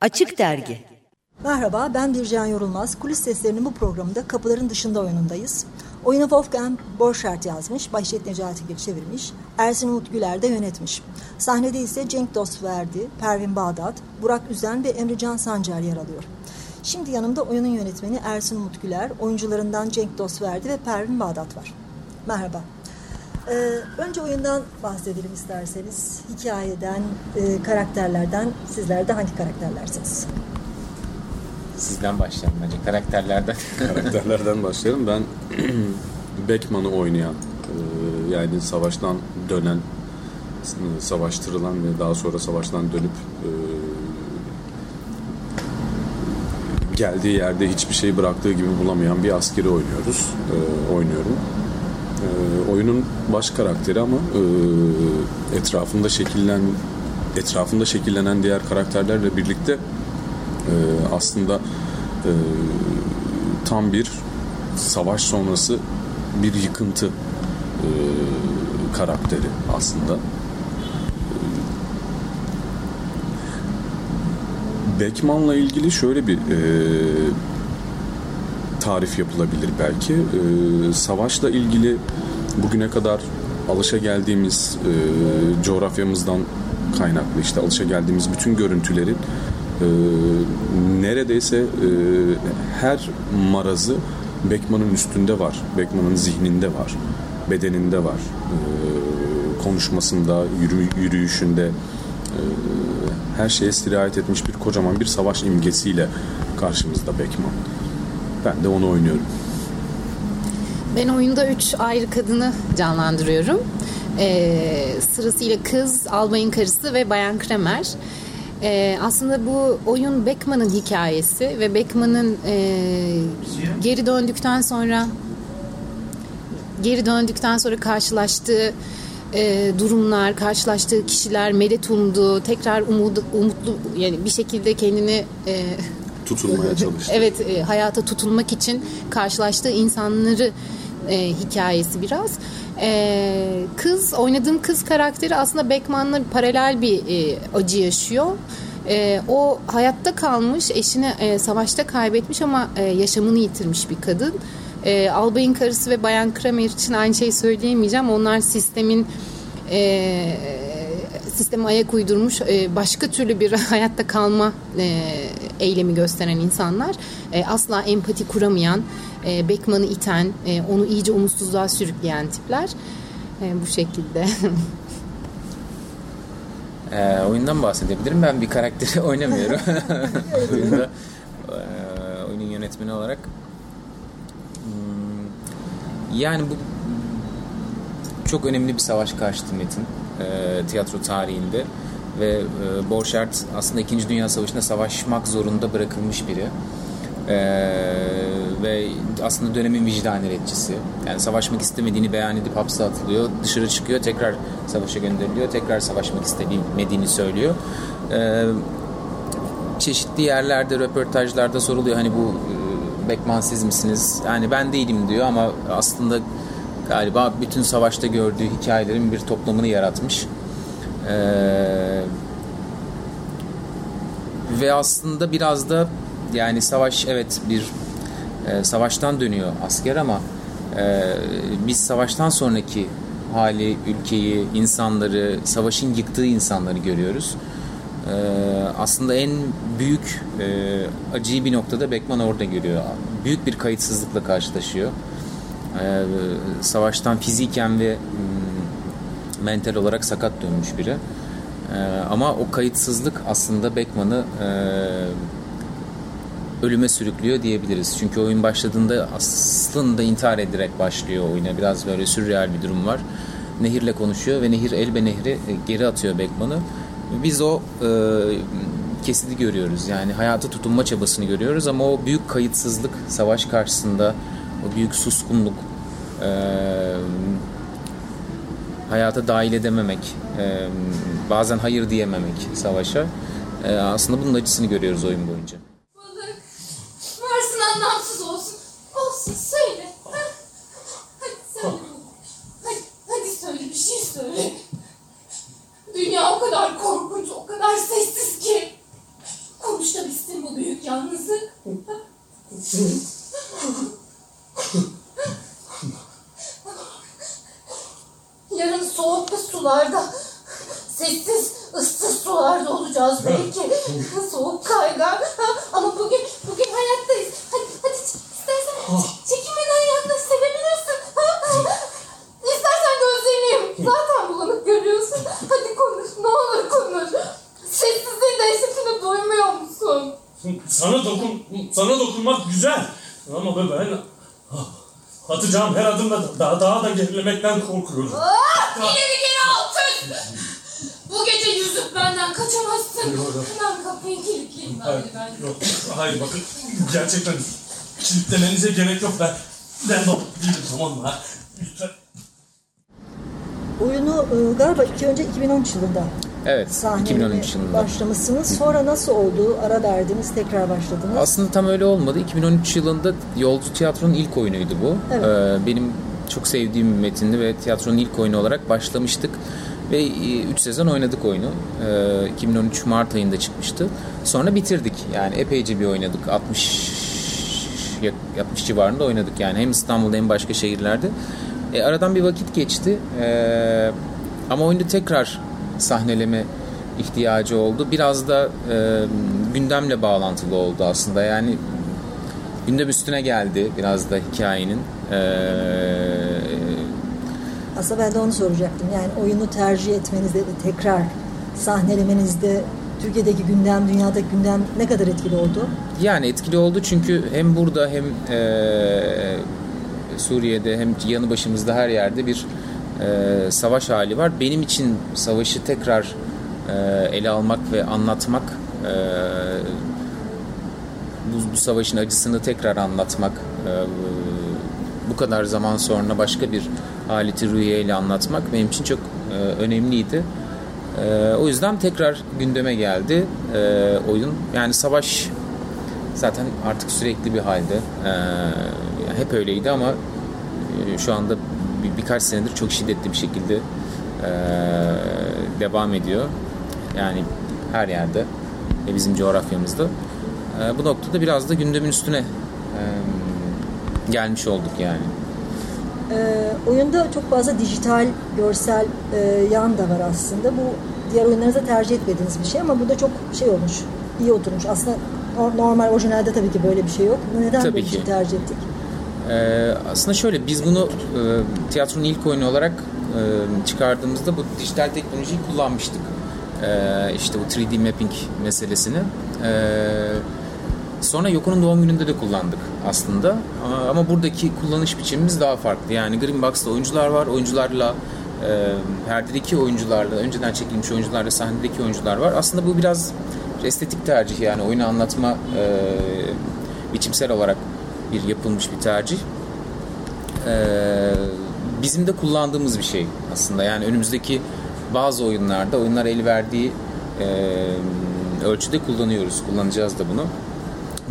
Açık Dergi Merhaba, ben Bircan Yorulmaz. Kulis seslerinin bu programında Kapıların Dışında oyunundayız. Oyunu Wolfgang Borchardt yazmış, Bahçet Necati Gül çevirmiş, Ersin Umut Güler de yönetmiş. Sahnede ise Cenk Dostverdi, Pervin Bağdat, Burak Üzen ve Emrecan Sancar yer alıyor. Şimdi yanımda oyunun yönetmeni Ersin Umut Güler, oyuncularından Cenk Dostverdi ve Pervin Bağdat var. Merhaba. Ee, önce oyundan bahsedelim isterseniz. Hikayeden, e, karakterlerden, sizler de hangi karakterlersiniz? Sizden başlayalım bence karakterlerden. Karakterlerden başlayalım. Ben Beckman'ı oynayan, e, yani savaştan dönen, savaştırılan ve daha sonra savaştan dönüp e, geldiği yerde hiçbir şey bıraktığı gibi bulamayan bir askeri oynuyoruz. E, oynuyorum. Oyunun baş karakteri ama etrafında şekillen etrafında şekillenen diğer karakterlerle birlikte e, aslında e, tam bir savaş sonrası bir yıkıntı e, karakteri aslında. Beckman'la ilgili şöyle bir e, tarif yapılabilir belki. E, savaşla ilgili bugüne kadar alışa geldiğimiz e, coğrafyamızdan kaynaklı işte alışa geldiğimiz bütün görüntülerin e, neredeyse e, her marazı Beckman'ın üstünde var. Beckman'ın zihninde var. Bedeninde var. E, konuşmasında, yürü, yürüyüşünde e, her şeye sirayet etmiş bir kocaman bir savaş imgesiyle karşımızda Beckman. Ben de onu oynuyorum. Ben oyunda üç ayrı kadını canlandırıyorum. Ee, sırasıyla kız, albayın karısı ve bayan Kremer. Ee, aslında bu oyun Beckman'ın hikayesi ve Beckman'ın e, geri döndükten sonra geri döndükten sonra karşılaştığı e, durumlar, karşılaştığı kişiler medet umdu, tekrar umudu, umutlu yani bir şekilde kendini e, tutulmaya çalıştı. evet, e, hayata tutunmak için karşılaştığı insanları e, hikayesi biraz. E, kız oynadığım kız karakteri aslında Beckman'la paralel bir e, acı yaşıyor. E, o hayatta kalmış, eşini e, savaşta kaybetmiş ama e, yaşamını yitirmiş bir kadın. E, Albay'ın karısı ve Bayan Kramer için aynı şeyi söyleyemeyeceğim. Onlar sistemin e, sisteme ayak uydurmuş e, başka türlü bir hayatta kalma e, eylemi gösteren insanlar. E, asla empati kuramayan, e, Beckman'ı iten, e, onu iyice umutsuzluğa sürükleyen tipler. E, bu şekilde. e, oyundan bahsedebilirim. Ben bir karakteri oynamıyorum. Oyunda e, oyunun yönetmeni olarak. Hmm, yani bu çok önemli bir savaş karşıtı metin e, tiyatro tarihinde ve e, Borchardt aslında 2. Dünya Savaşı'nda savaşmak zorunda bırakılmış biri. Ee, ve aslında dönemin vicdan eretçisi. Yani savaşmak istemediğini beyan edip hapse atılıyor. Dışarı çıkıyor, tekrar savaşa gönderiliyor. Tekrar savaşmak istemediğini söylüyor. Ee, çeşitli yerlerde, röportajlarda soruluyor. Hani bu e, Beckman siz misiniz? Yani ben değilim diyor ama aslında galiba bütün savaşta gördüğü hikayelerin bir toplamını yaratmış. Ee, ve aslında biraz da yani savaş evet bir e, savaştan dönüyor asker ama e, biz savaştan sonraki hali, ülkeyi, insanları, savaşın yıktığı insanları görüyoruz. E, aslında en büyük e, acıyı bir noktada Beckman orada görüyor. Büyük bir kayıtsızlıkla karşılaşıyor. E, savaştan fiziken ve m, mental olarak sakat dönmüş biri. E, ama o kayıtsızlık aslında Beckman'ı e, ölüme sürüklüyor diyebiliriz. Çünkü oyun başladığında aslında intihar ederek başlıyor oyuna. Biraz böyle sürreal bir durum var. Nehirle konuşuyor ve Nehir elbe nehri e, geri atıyor Beckman'ı. Biz o e, kesidi görüyoruz. Yani hayata tutunma çabasını görüyoruz ama o büyük kayıtsızlık, savaş karşısında o büyük suskunluk, e, hayata dahil edememek, e, bazen hayır diyememek savaşa. E, aslında bunun acısını görüyoruz oyun boyunca. anlamsız olsun. Olsun söyle. Ha? Hadi söyle. Hadi, söyle bir şey söyle. Dünya o kadar korkunç, o kadar sessiz ki. Konuş büyük yalnızlık. Ama be ben atacağım her adımda daha, daha da gerilemekten korkuyorum. Ah, ileri geri alt üst. Bu gece yüzüp benden kaçamazsın. Hemen kapıyı kilitleyeyim Hayır, bence ben. yok, hayır bakın gerçekten kilitlemenize gerek yok ben. Ben de değilim tamam mı? Lütfen. Oyunu e, galiba iki önce 2013 yılında Evet, sahnelemeye 2013 yılında. başlamışsınız. Sonra nasıl oldu? Ara verdiniz, tekrar başladınız. Aslında tam öyle olmadı. 2013 yılında Yolcu Tiyatro'nun ilk oyunuydu bu. Evet. Ee, benim çok sevdiğim bir metindi ve tiyatronun ilk oyunu olarak başlamıştık. Ve 3 sezon oynadık oyunu. Ee, 2013 Mart ayında çıkmıştı. Sonra bitirdik. Yani epeyce bir oynadık. 60 yak- 60 civarında oynadık yani. Hem İstanbul'da hem başka şehirlerde. E, aradan bir vakit geçti. Ee, ama oyunu tekrar sahneleme ihtiyacı oldu. Biraz da e, gündemle bağlantılı oldu aslında. Yani gündem üstüne geldi biraz da hikayenin. Ee, Aslında ben de onu soracaktım. Yani oyunu tercih etmenizde ve tekrar sahnelemenizde Türkiye'deki gündem, dünyadaki gündem ne kadar etkili oldu? Yani etkili oldu çünkü hem burada hem eee, Suriye'de hem yanı başımızda her yerde bir eee, savaş hali var. Benim için savaşı tekrar eee, ele almak ve anlatmak, eee, bu, bu savaşın acısını tekrar anlatmak, eee, bu kadar zaman sonra başka bir haleti rüya ile anlatmak benim için çok eee, önemliydi. Eee, o yüzden tekrar gündeme geldi eee, oyun. Yani savaş zaten artık sürekli bir halde. Yani hep öyleydi ama e, şu anda bir, birkaç senedir çok şiddetli bir şekilde e, devam ediyor. Yani her yerde ve bizim coğrafyamızda. E, bu noktada biraz da gündemin üstüne e, gelmiş olduk yani. Ee, oyunda çok fazla dijital, görsel e, yan da var aslında. Bu diğer oyunlarınızda tercih etmediğiniz bir şey ama burada çok şey olmuş, iyi oturmuş. Aslında no- normal orijinalde tabii ki böyle bir şey yok. Neden Tabii böyle bir şey tercih ettik? Ee, aslında şöyle biz bunu e, tiyatronun ilk oyunu olarak e, çıkardığımızda bu dijital teknolojiyi kullanmıştık. E, işte bu 3D mapping meselesini. E, sonra Yoko'nun doğum gününde de kullandık aslında. Ama, buradaki kullanış biçimimiz daha farklı. Yani Green oyuncular var. Oyuncularla e, perdedeki oyuncularla, önceden çekilmiş oyuncularla sahnedeki oyuncular var. Aslında bu biraz estetik tercih yani oyunu anlatma e, biçimsel olarak bir yapılmış bir tercih. Ee, bizim de kullandığımız bir şey aslında. Yani önümüzdeki bazı oyunlarda oyunlar el verdiği e, ölçüde kullanıyoruz. Kullanacağız da bunu.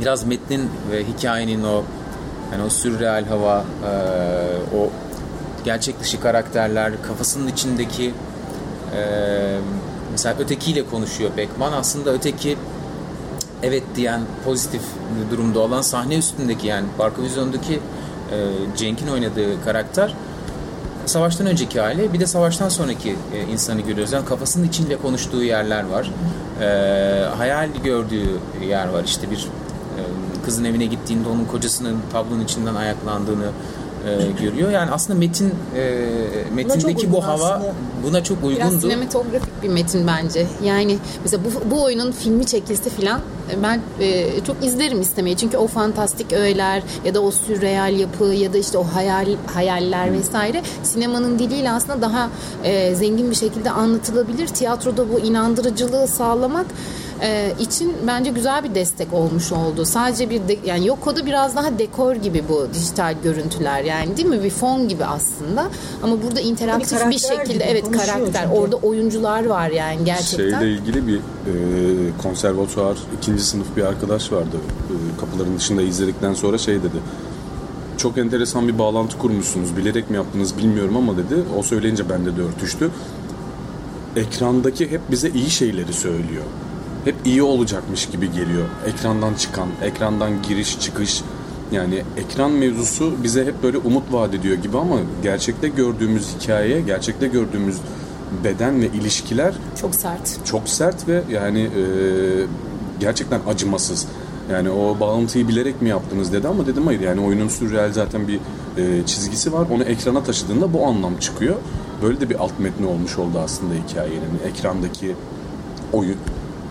Biraz metnin ve hikayenin o yani o sürreal hava, e, o gerçek dışı karakterler, kafasının içindeki e, mesela ötekiyle konuşuyor Beckman. Aslında öteki evet diyen pozitif bir durumda olan sahne üstündeki yani Barka Vizyon'daki e, Cenk'in oynadığı karakter savaştan önceki hali bir de savaştan sonraki e, insanı görüyoruz. Yani kafasının içinde konuştuğu yerler var. E, hayal gördüğü yer var. İşte bir e, kızın evine gittiğinde onun kocasının tablonun içinden ayaklandığını e, görüyor. Yani aslında metin e, metindeki bu hava aslında. buna çok Biraz uygundu. sinematografik bir metin bence. Yani mesela bu, bu oyunun filmi çekilse filan ben e, çok izlerim istemeye. Çünkü o fantastik öğeler ya da o sürreal yapı ya da işte o hayal hayaller vesaire sinemanın diliyle aslında daha e, zengin bir şekilde anlatılabilir. Tiyatroda bu inandırıcılığı sağlamak e, için bence güzel bir destek olmuş oldu. Sadece bir de, yani Yoko'da biraz daha dekor gibi bu dijital görüntüler yani değil mi? Bir fon gibi aslında. Ama burada interaktif bir karakter şekilde gibi evet karakter. çünkü. Orada oyuncular var yani gerçekten. Şeyle ilgili bir e, konservatuar ikinci sınıf bir arkadaş vardı. E, kapıların dışında izledikten sonra şey dedi. Çok enteresan bir bağlantı kurmuşsunuz. Bilerek mi yaptınız bilmiyorum ama dedi. O söyleyince bende de örtüştü. Ekrandaki hep bize iyi şeyleri söylüyor. Hep iyi olacakmış gibi geliyor. Ekrandan çıkan, ekrandan giriş çıkış yani ekran mevzusu bize hep böyle umut vaat ediyor gibi ama gerçekte gördüğümüz hikaye, gerçekte gördüğümüz beden ve ilişkiler Çok sert. çok sert ve yani e, gerçekten acımasız. Yani o bağlantıyı bilerek mi yaptınız dedi ama dedim hayır yani oyunun sürreal zaten bir e, çizgisi var. Onu ekrana taşıdığında bu anlam çıkıyor. Böyle de bir alt metni olmuş oldu aslında hikayenin. Ekrandaki oyun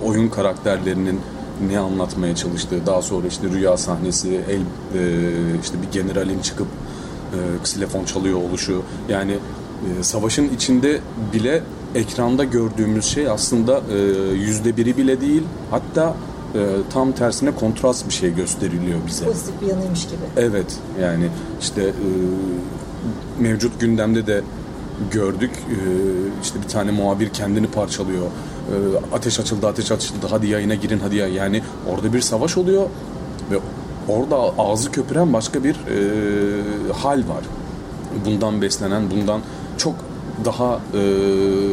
oyun karakterlerinin ne anlatmaya çalıştığı, daha sonra işte rüya sahnesi, el e, işte bir generalin çıkıp e, ksilefon çalıyor oluşu. Yani e, savaşın içinde bile ekranda gördüğümüz şey aslında e, yüzde biri bile değil. Hatta e, tam tersine kontrast bir şey gösteriliyor bize. Pozitif bir yanıymış gibi. Evet yani işte e, mevcut gündemde de gördük E, işte bir tane muhabir kendini parçalıyor ateş açıldı ateş açıldı hadi yayına girin hadi ya yani orada bir savaş oluyor ve orada ağzı köpüren başka bir e, hal var bundan beslenen bundan çok daha e,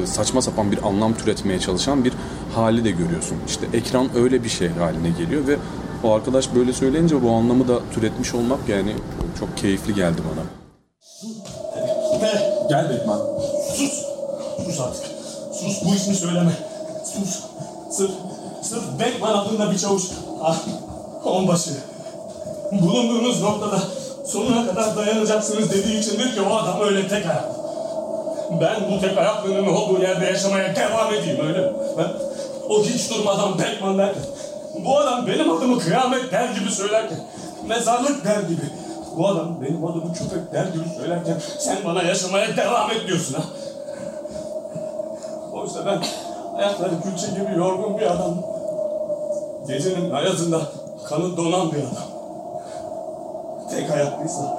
saçma sapan bir anlam türetmeye çalışan bir hali de görüyorsun. İşte ekran öyle bir şey haline geliyor ve o arkadaş böyle söyleyince bu anlamı da türetmiş olmak yani çok keyifli geldi bana. Gel Batman. Sus! Sus artık. Sus bu ismi söyleme. Sus. Sırf, sırf Beckman adında bir çavuş. Ah, onbaşı. Bulunduğunuz noktada sonuna kadar dayanacaksınız dediği içindir ki o adam öyle tek ayak. Ben bu tek ayaklının olduğu yerde yaşamaya devam edeyim öyle mi? O hiç durmadan Beckman derken, bu adam benim adımı kıyamet der gibi söylerken, mezarlık der gibi, bu adam benim adımı köpek der gibi söylerken sen bana yaşamaya devam et diyorsun ha. Oysa ben ayakları külçe gibi yorgun bir adam. Gecenin ayazında kanı donan bir adam. Tek ayaklıysa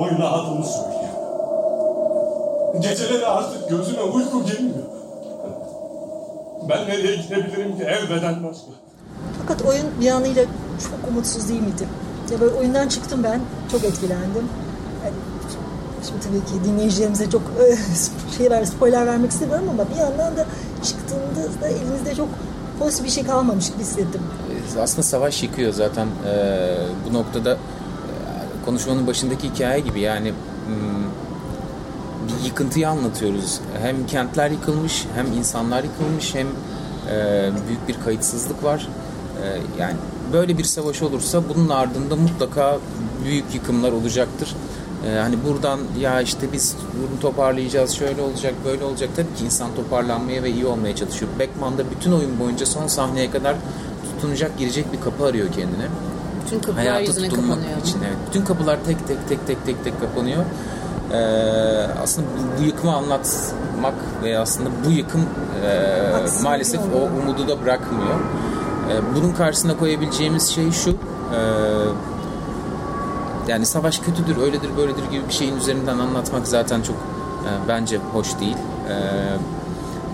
boyuna adımı söylüyor. Geceleri artık gözüme uyku girmiyor. Ben nereye gidebilirim ki evden başka? Fakat oyun bir yanıyla çok umutsuz değil miydi? Ya böyle oyundan çıktım ben, çok etkilendim. Yani Şimdi tabii ki dinleyicilerimize çok e, şey ver, spoiler vermek istemiyorum ama bir yandan da çıktığında da elinizde çok pozitif bir şey kalmamış gibi hissettim. aslında savaş yıkıyor zaten Ee, bu noktada e, konuşmanın başındaki hikaye gibi yani hmm, bir yıkıntıyı anlatıyoruz. Hem kentler yıkılmış hem insanlar yıkılmış hem e, büyük bir kayıtsızlık var. E, yani böyle bir savaş olursa bunun ardında mutlaka büyük yıkımlar olacaktır. E, hani buradan ya işte biz bunu toparlayacağız şöyle olacak böyle olacak tabii ki insan toparlanmaya ve iyi olmaya çalışıyor. Beckman da bütün oyun boyunca son sahneye kadar tutunacak girecek bir kapı arıyor kendine. Bütün kapılar Hayata yüzüne tutunmak kapanıyor. için evet. Bütün kapılar tek tek tek tek tek tek kapanıyor. Ee, aslında bu, yıkımı anlatmak ve aslında bu yıkım e, maalesef o umudu da bırakmıyor. Ee, bunun karşısına koyabileceğimiz şey şu. e, yani savaş kötüdür, öyledir, böyledir gibi bir şeyin üzerinden anlatmak zaten çok e, bence hoş değil. E,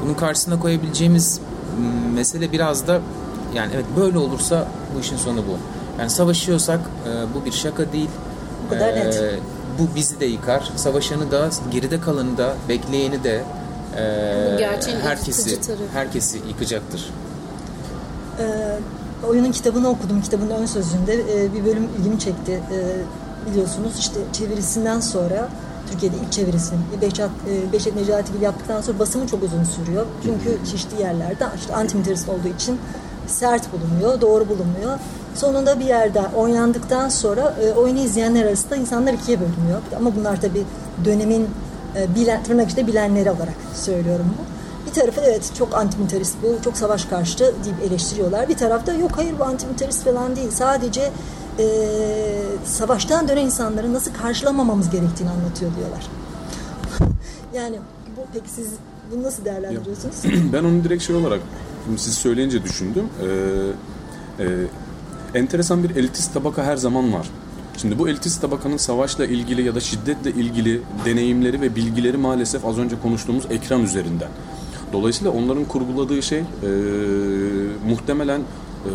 bunun karşısına koyabileceğimiz mesele biraz da yani evet böyle olursa bu işin sonu bu. Yani savaşıyorsak e, bu bir şaka değil. Bu kadar net. Bu bizi de yıkar. Savaşanı da, geride kalanı da, bekleyeni de e, herkesi herkesi yıkacaktır. Ee, oyunun kitabını okudum. Kitabın ön sözünde e, bir bölüm ilgimi çekti. Ee, biliyorsunuz işte çevirisinden sonra Türkiye'de ilk çevirisini Behçet, e, Behçet Necatigil yaptıktan sonra basımı çok uzun sürüyor. Çünkü çeşitli yerlerde işte antimilitarist olduğu için sert bulunuyor, doğru bulunmuyor. Sonunda bir yerde oynandıktan sonra e, oyunu izleyenler arasında insanlar ikiye bölünüyor. Ama bunlar tabii dönemin e, bilen, tırnak içinde bilenleri olarak söylüyorum bu. Bir tarafı evet çok antimilitarist bu, çok savaş karşıtı deyip eleştiriyorlar. Bir tarafta yok hayır bu antimilitarist falan değil. Sadece e, savaştan dönen insanları nasıl karşılamamamız gerektiğini anlatıyor diyorlar. yani bu peki siz bunu nasıl değerlendiriyorsunuz? ben onu direkt şey olarak siz söyleyince düşündüm. Ee, e, enteresan bir elitist tabaka her zaman var. Şimdi bu elitist tabakanın savaşla ilgili ya da şiddetle ilgili deneyimleri ve bilgileri maalesef az önce konuştuğumuz ekran üzerinden. Dolayısıyla onların kurguladığı şey e, muhtemelen e,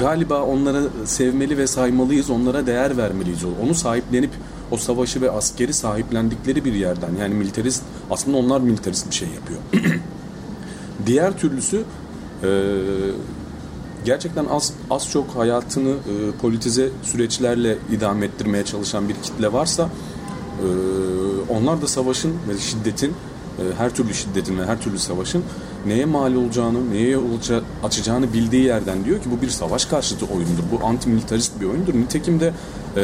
galiba onları sevmeli ve saymalıyız, onlara değer vermeliyiz. Onu sahiplenip o savaşı ve askeri sahiplendikleri bir yerden yani militarist aslında onlar militarist bir şey yapıyor. Diğer türlüsü e, gerçekten az az çok hayatını e, politize süreçlerle idame ettirmeye çalışan bir kitle varsa e, onlar da savaşın ve şiddetin her türlü şiddetin ve her türlü savaşın neye mal olacağını, neye yol aça- açacağını bildiği yerden diyor ki bu bir savaş karşıtı oyundur. Bu antimilitarist bir oyundur. Nitekim de e,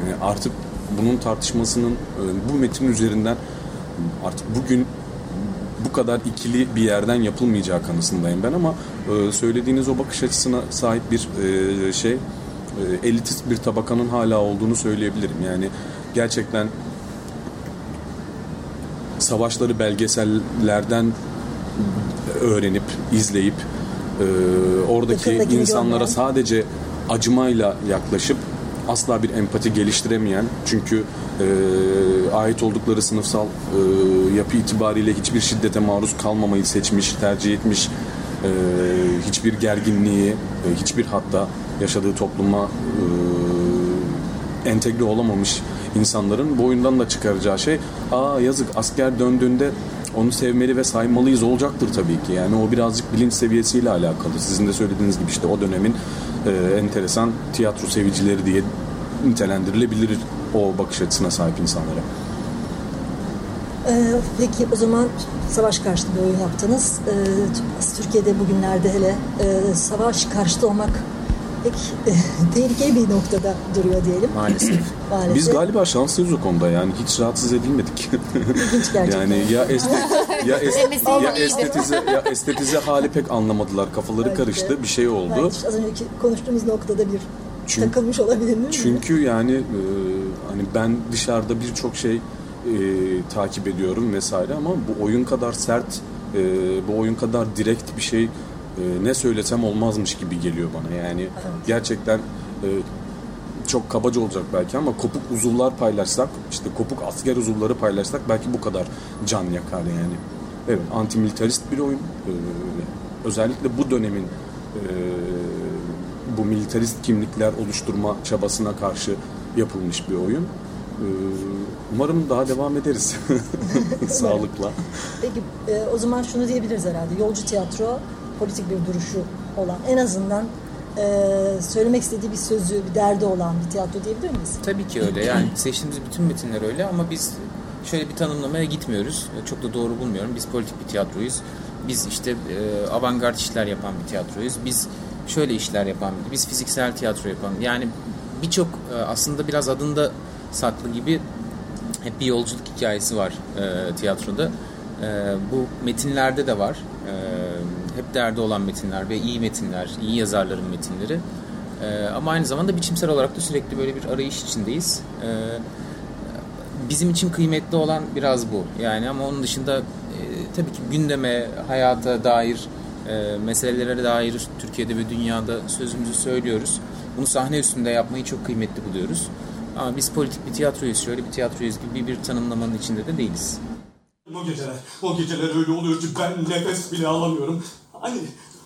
hani artık bunun tartışmasının e, bu metin üzerinden artık bugün bu kadar ikili bir yerden yapılmayacağı kanısındayım ben ama e, söylediğiniz o bakış açısına sahip bir e, şey e, elitist bir tabakanın hala olduğunu söyleyebilirim. Yani gerçekten savaşları belgesellerden öğrenip, izleyip e, oradaki Yakındakini insanlara sadece acımayla yaklaşıp asla bir empati geliştiremeyen çünkü e, ait oldukları sınıfsal e, yapı itibariyle hiçbir şiddete maruz kalmamayı seçmiş, tercih etmiş e, hiçbir gerginliği, e, hiçbir hatta yaşadığı topluma e, entegre olamamış insanların bu oyundan da çıkaracağı şey aa yazık asker döndüğünde onu sevmeli ve saymalıyız olacaktır tabii ki. Yani o birazcık bilinç seviyesiyle alakalı. Sizin de söylediğiniz gibi işte o dönemin e, enteresan tiyatro sevicileri diye nitelendirilebilir o bakış açısına sahip insanlara. Ee, peki o zaman savaş karşıtı bir oyun yaptınız. Ee, Türkiye'de bugünlerde hele e, savaş karşıtı olmak pek e, tehlikeli bir noktada duruyor diyelim. Maalesef. Maalesef. Biz galiba şanslıyız o konuda yani hiç rahatsız edilmedik. İlginç gerçekten. yani ya este, ya, es- ya estetize ya estetize hali pek anlamadılar. Kafaları Belki karıştı. Bir şey oldu. Belki az önceki konuştuğumuz noktada bir Çünkü- takılmış olabilir mi? Çünkü yani e, hani ben dışarıda birçok şey e, takip ediyorum vesaire ama bu oyun kadar sert, e, bu oyun kadar direkt bir şey e, ne söylesem olmazmış gibi geliyor bana. Yani gerçekten e, çok kabaca olacak belki ama kopuk uzuvlar paylaşsak, işte kopuk asker uzuvları paylaşsak belki bu kadar can yakar yani. Evet, antimilitarist bir oyun. E, özellikle bu dönemin e, bu militarist kimlikler oluşturma çabasına karşı yapılmış bir oyun. Ee, Umarım daha devam ederiz sağlıkla. Peki e, o zaman şunu diyebiliriz herhalde. Yolcu tiyatro politik bir duruşu olan en azından e, söylemek istediği bir sözü, bir derdi olan bir tiyatro diyebilir miyiz? Tabii ki öyle. Yani seçtiğimiz bütün metinler öyle ama biz şöyle bir tanımlamaya gitmiyoruz. Çok da doğru bulmuyorum. Biz politik bir tiyatroyuz. Biz işte e, avantgard işler yapan bir tiyatroyuz. Biz şöyle işler yapan, biz fiziksel tiyatro yapan. Yani birçok e, aslında biraz adında saklı gibi hep bir yolculuk hikayesi var e, tiyatroda. E, bu metinlerde de var. E, hep derdi olan metinler ve iyi metinler, iyi yazarların metinleri. E, ama aynı zamanda biçimsel olarak da sürekli böyle bir arayış içindeyiz. E, bizim için kıymetli olan biraz bu. Yani ama onun dışında e, tabii ki gündeme, hayata dair e, meselelere dair Türkiye'de ve dünyada sözümüzü söylüyoruz. Bunu sahne üstünde yapmayı çok kıymetli buluyoruz. Ama biz politik bir tiyatroyuz, şöyle bir tiyatroyuz gibi bir tanımlamanın içinde de değiliz. O geceler, o geceler öyle oluyor ki ben nefes bile alamıyorum. Hani,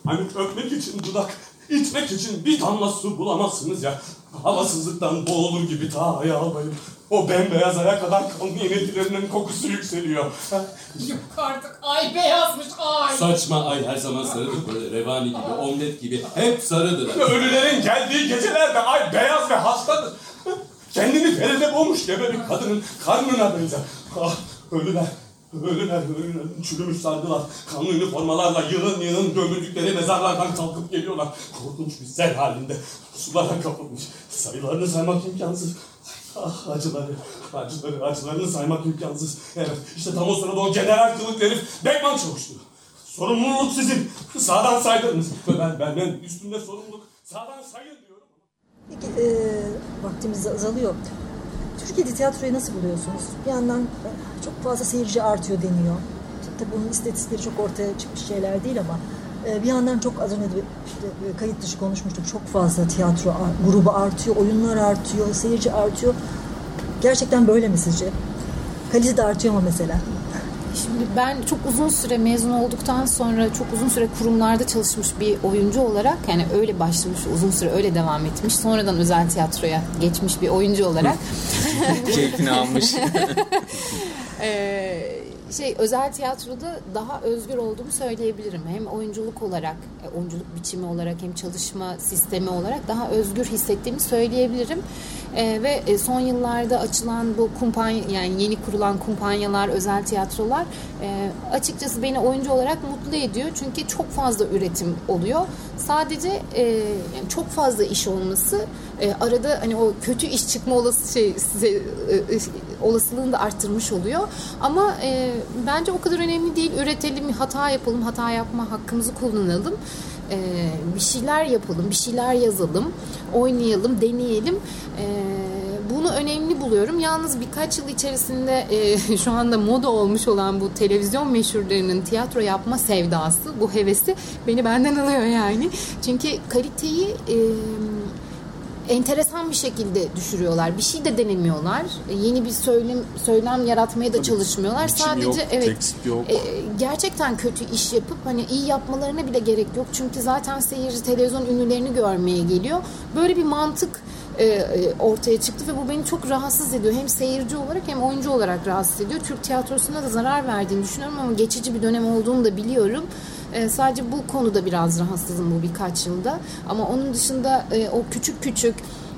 hani öpmek için dudak, içmek için bir damla su bulamazsınız ya. Havasızlıktan boğulur gibi ta ayağa bayım. O bembeyaz aya kadar kan yenilgilerinin kokusu yükseliyor. Yok artık ay beyazmış ay. Saçma ay her zaman sarıdır böyle revani gibi, omlet gibi hep sarıdır. ay. Ölülerin geldiği gecelerde ay beyaz ve hastadır. Kendini derede boğmuş gebe bir kadının karnına benzer. Ah ölüler, ölüler, ölüler çürümüş sargılar. Kanlı üniformalarla yığın yığın gömüldükleri mezarlardan kalkıp geliyorlar. Korkunç bir sel halinde sulara kapılmış. Sayılarını saymak imkansız. Ah acıları, acıları, acılarını saymak imkansız. Evet işte tam o sırada o general kılıklı herif Beckman çavuştu. Sorumluluk sizin. Sağdan saydınız. Ve ben benden üstünde sorumluluk. Sağdan sayın diyorum. Peki e, vaktimiz azalıyor. Türkiye'de tiyatroyu nasıl buluyorsunuz? Bir yandan e, çok fazla seyirci artıyor deniyor. Tabii bunun istatistikleri çok ortaya çıkmış şeyler değil ama e, bir yandan çok az önce işte e, kayıt dışı konuşmuştuk. Çok fazla tiyatro grubu artıyor, oyunlar artıyor, seyirci artıyor. Gerçekten böyle mi sizce? Kalite de artıyor mu mesela? Şimdi ben çok uzun süre mezun olduktan sonra çok uzun süre kurumlarda çalışmış bir oyuncu olarak yani öyle başlamış uzun süre öyle devam etmiş sonradan özel tiyatroya geçmiş bir oyuncu olarak Keyfini almış. Ee, şey özel tiyatroda daha özgür olduğumu söyleyebilirim. Hem oyunculuk olarak, e, oyunculuk biçimi olarak hem çalışma sistemi olarak daha özgür hissettiğimi söyleyebilirim. E, ve e, son yıllarda açılan bu kumpanya yani yeni kurulan kumpanyalar, özel tiyatrolar e, açıkçası beni oyuncu olarak mutlu ediyor. Çünkü çok fazla üretim oluyor. Sadece e, yani çok fazla iş olması e, arada hani o kötü iş çıkma olası şey size, e, e, olasılığını da arttırmış oluyor. Ama e, bence o kadar önemli değil. Üretelim, hata yapalım, hata yapma hakkımızı kullanalım. E, bir şeyler yapalım, bir şeyler yazalım, oynayalım, deneyelim. E, bunu önemli buluyorum. Yalnız birkaç yıl içerisinde e, şu anda moda olmuş olan bu televizyon meşhurlarının tiyatro yapma sevdası, bu hevesi beni benden alıyor yani. Çünkü kaliteyi e, enteresan bir şekilde düşürüyorlar. Bir şey de denemiyorlar. E, Yeni bir söylem söylem yaratmaya da çalışmıyorlar. biçim Sadece yok, evet yok. e, gerçekten kötü iş yapıp hani iyi yapmalarına bile gerek yok. Çünkü zaten seyirci televizyon ünlülerini görmeye geliyor. Böyle bir mantık e, e, ortaya çıktı ve bu beni çok rahatsız ediyor. Hem seyirci olarak hem oyuncu olarak rahatsız ediyor. Türk tiyatrosuna da zarar verdiğini düşünüyorum ama geçici bir dönem olduğunu da biliyorum. E, sadece bu konuda biraz rahatsızım bu birkaç yılda. Ama onun dışında e, o küçük küçük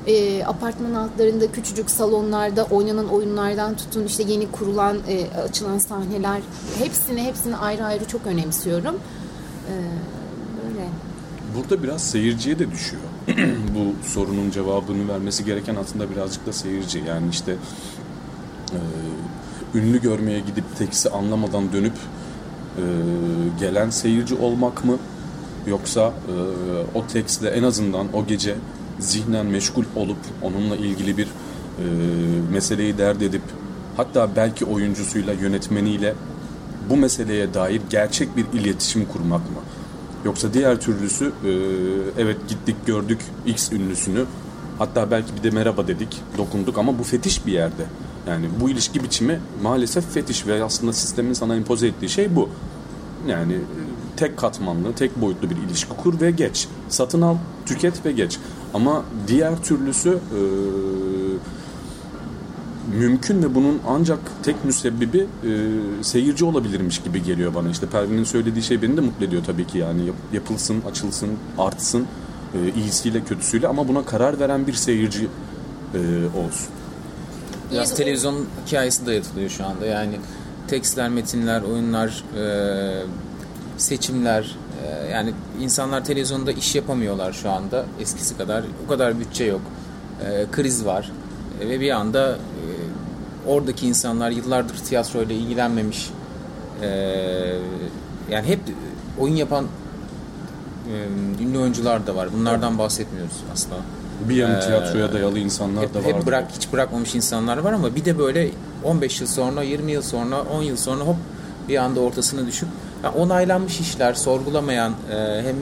e, apartman altlarında küçücük salonlarda oynanan oyunlardan tutun işte yeni kurulan e, açılan sahneler hepsini hepsini ayrı ayrı çok önemsiyorum. E, böyle. Burada biraz seyirciye de düşüyor. Bu sorunun cevabını vermesi gereken aslında birazcık da seyirci. Yani işte e, ünlü görmeye gidip teksti anlamadan dönüp e, gelen seyirci olmak mı? Yoksa e, o tekstle en azından o gece zihnen meşgul olup onunla ilgili bir e, meseleyi dert edip hatta belki oyuncusuyla yönetmeniyle bu meseleye dair gerçek bir iletişim kurmak mı? Yoksa diğer türlüsü evet gittik gördük X ünlüsünü hatta belki bir de merhaba dedik dokunduk ama bu fetiş bir yerde. Yani bu ilişki biçimi maalesef fetiş ve aslında sistemin sana empoze ettiği şey bu. Yani e, tek katmanlı, tek boyutlu bir ilişki kur ve geç. Satın al, tüket ve geç. Ama diğer türlüsü e, mümkün ve bunun ancak tek müsebbibi e, seyirci olabilirmiş gibi geliyor bana. İşte Pervin'in söylediği şey beni de mutlu ediyor tabii ki yani Yap- yapılsın, açılsın, artsın e, iyisiyle kötüsüyle ama buna karar veren bir seyirci e, olsun. Biraz televizyon hikayesi dayatılıyor şu anda. Yani tekstler, metinler, oyunlar, e, seçimler. e, yani insanlar televizyonda iş yapamıyorlar şu anda eskisi kadar. O kadar bütçe yok. E, kriz var. E, ve bir anda e, oradaki insanlar yıllardır tiyatroyla ilgilenmemiş. E, yani hep oyun yapan e, ünlü oyuncular da var. Bunlardan bahsetmiyoruz asla. Bir yanı Ee, tiyatroya dayalı insanlar hep, da var. hep bırak hiç bırakmamış insanlar var ama bir de böyle 15 yıl sonra, 20 yıl sonra, 10 yıl sonra hop bir anda ortasına düşüp yani onaylanmış işler, sorgulamayan e, hem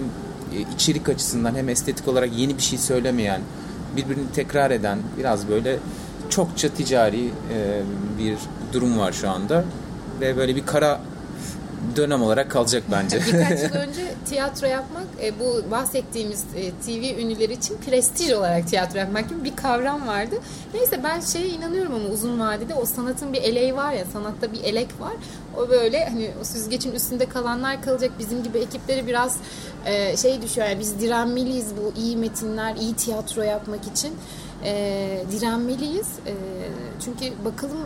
e, içerik açısından hem estetik olarak yeni bir şey söylemeyen, birbirini tekrar eden biraz böyle çokça ticari e, bir durum var şu anda ve böyle bir kara dönem olarak kalacak bence. Birkaç yıl önce tiyatro yapmak e, bu bahsettiğimiz e, TV ünlüleri için prestij olarak tiyatro yapmak gibi bir kavram vardı. Neyse ben şeye inanıyorum ama uzun vadede o sanatın bir eleği var ya sanatta bir elek var. O böyle hani o süzgecin üstünde kalanlar kalacak. Bizim gibi ekipleri biraz e, şey düşüyor. Yani biz direnmeliyiz bu iyi metinler, iyi tiyatro yapmak için. E, direnmeliyiz. E, çünkü bakalım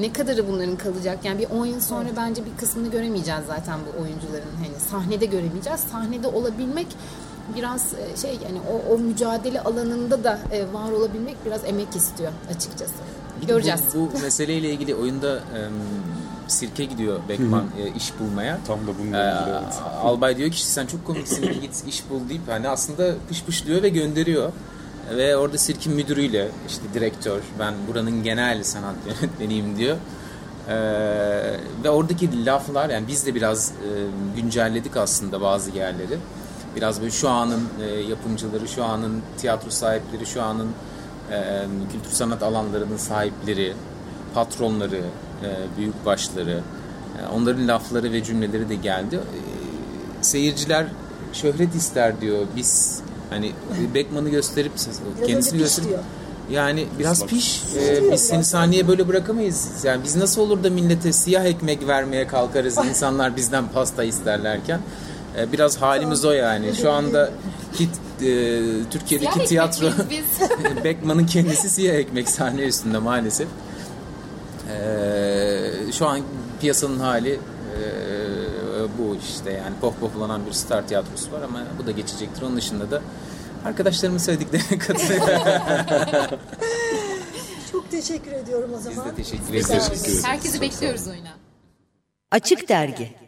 ne kadarı bunların kalacak. Yani bir 10 yıl sonra bence bir kısmını göremeyeceğiz zaten bu oyuncuların. Hani sahnede göremeyeceğiz. Sahnede olabilmek biraz e, şey yani o, o mücadele alanında da e, var olabilmek biraz emek istiyor açıkçası. Göreceğiz. Bu, bu meseleyle ilgili oyunda e, sirke gidiyor Beckman e, iş bulmaya. Tam da bununla Ee, ilgili evet. albay diyor ki sen çok komiksin git iş bul deyip hani aslında pış pış diyor ve gönderiyor. Ve orada sirkin müdürüyle işte direktör ben buranın genel sanat yönetmeniyim diyor. Ee, ve oradaki laflar yani biz de biraz e, güncelledik aslında bazı yerleri. Biraz böyle şu anın e, yapımcıları, şu anın tiyatro sahipleri, şu anın e, kültür sanat alanlarının sahipleri, patronları, e, büyük başları, e, onların lafları ve cümleleri de geldi. E, seyirciler şöhret ister diyor. Biz hani Beckman'ı gösterip Biraz kendisini gösterip diyor. Yani biraz piş. Ee, biz seni sahneye böyle bırakamayız. Yani biz nasıl olur da millete siyah ekmek vermeye kalkarız insanlar bizden pasta isterlerken. Ee, biraz halimiz o yani. Şu anda ki, e, Türkiye'deki Siyah tiyatro? Beckman'ın kendisi siyah ekmek sahne üstünde maalesef. Ee, şu an piyasanın hali e, bu işte yani pohpohlanan bir star tiyatrosu var ama bu da geçecektir. Onun dışında da arkadaşlarımın söylediklerine katılıyorum. Çok teşekkür ediyorum o zaman. de Biz ederiz. teşekkür ederiz. Herkesi bekliyoruz oyuna. Açık Dergi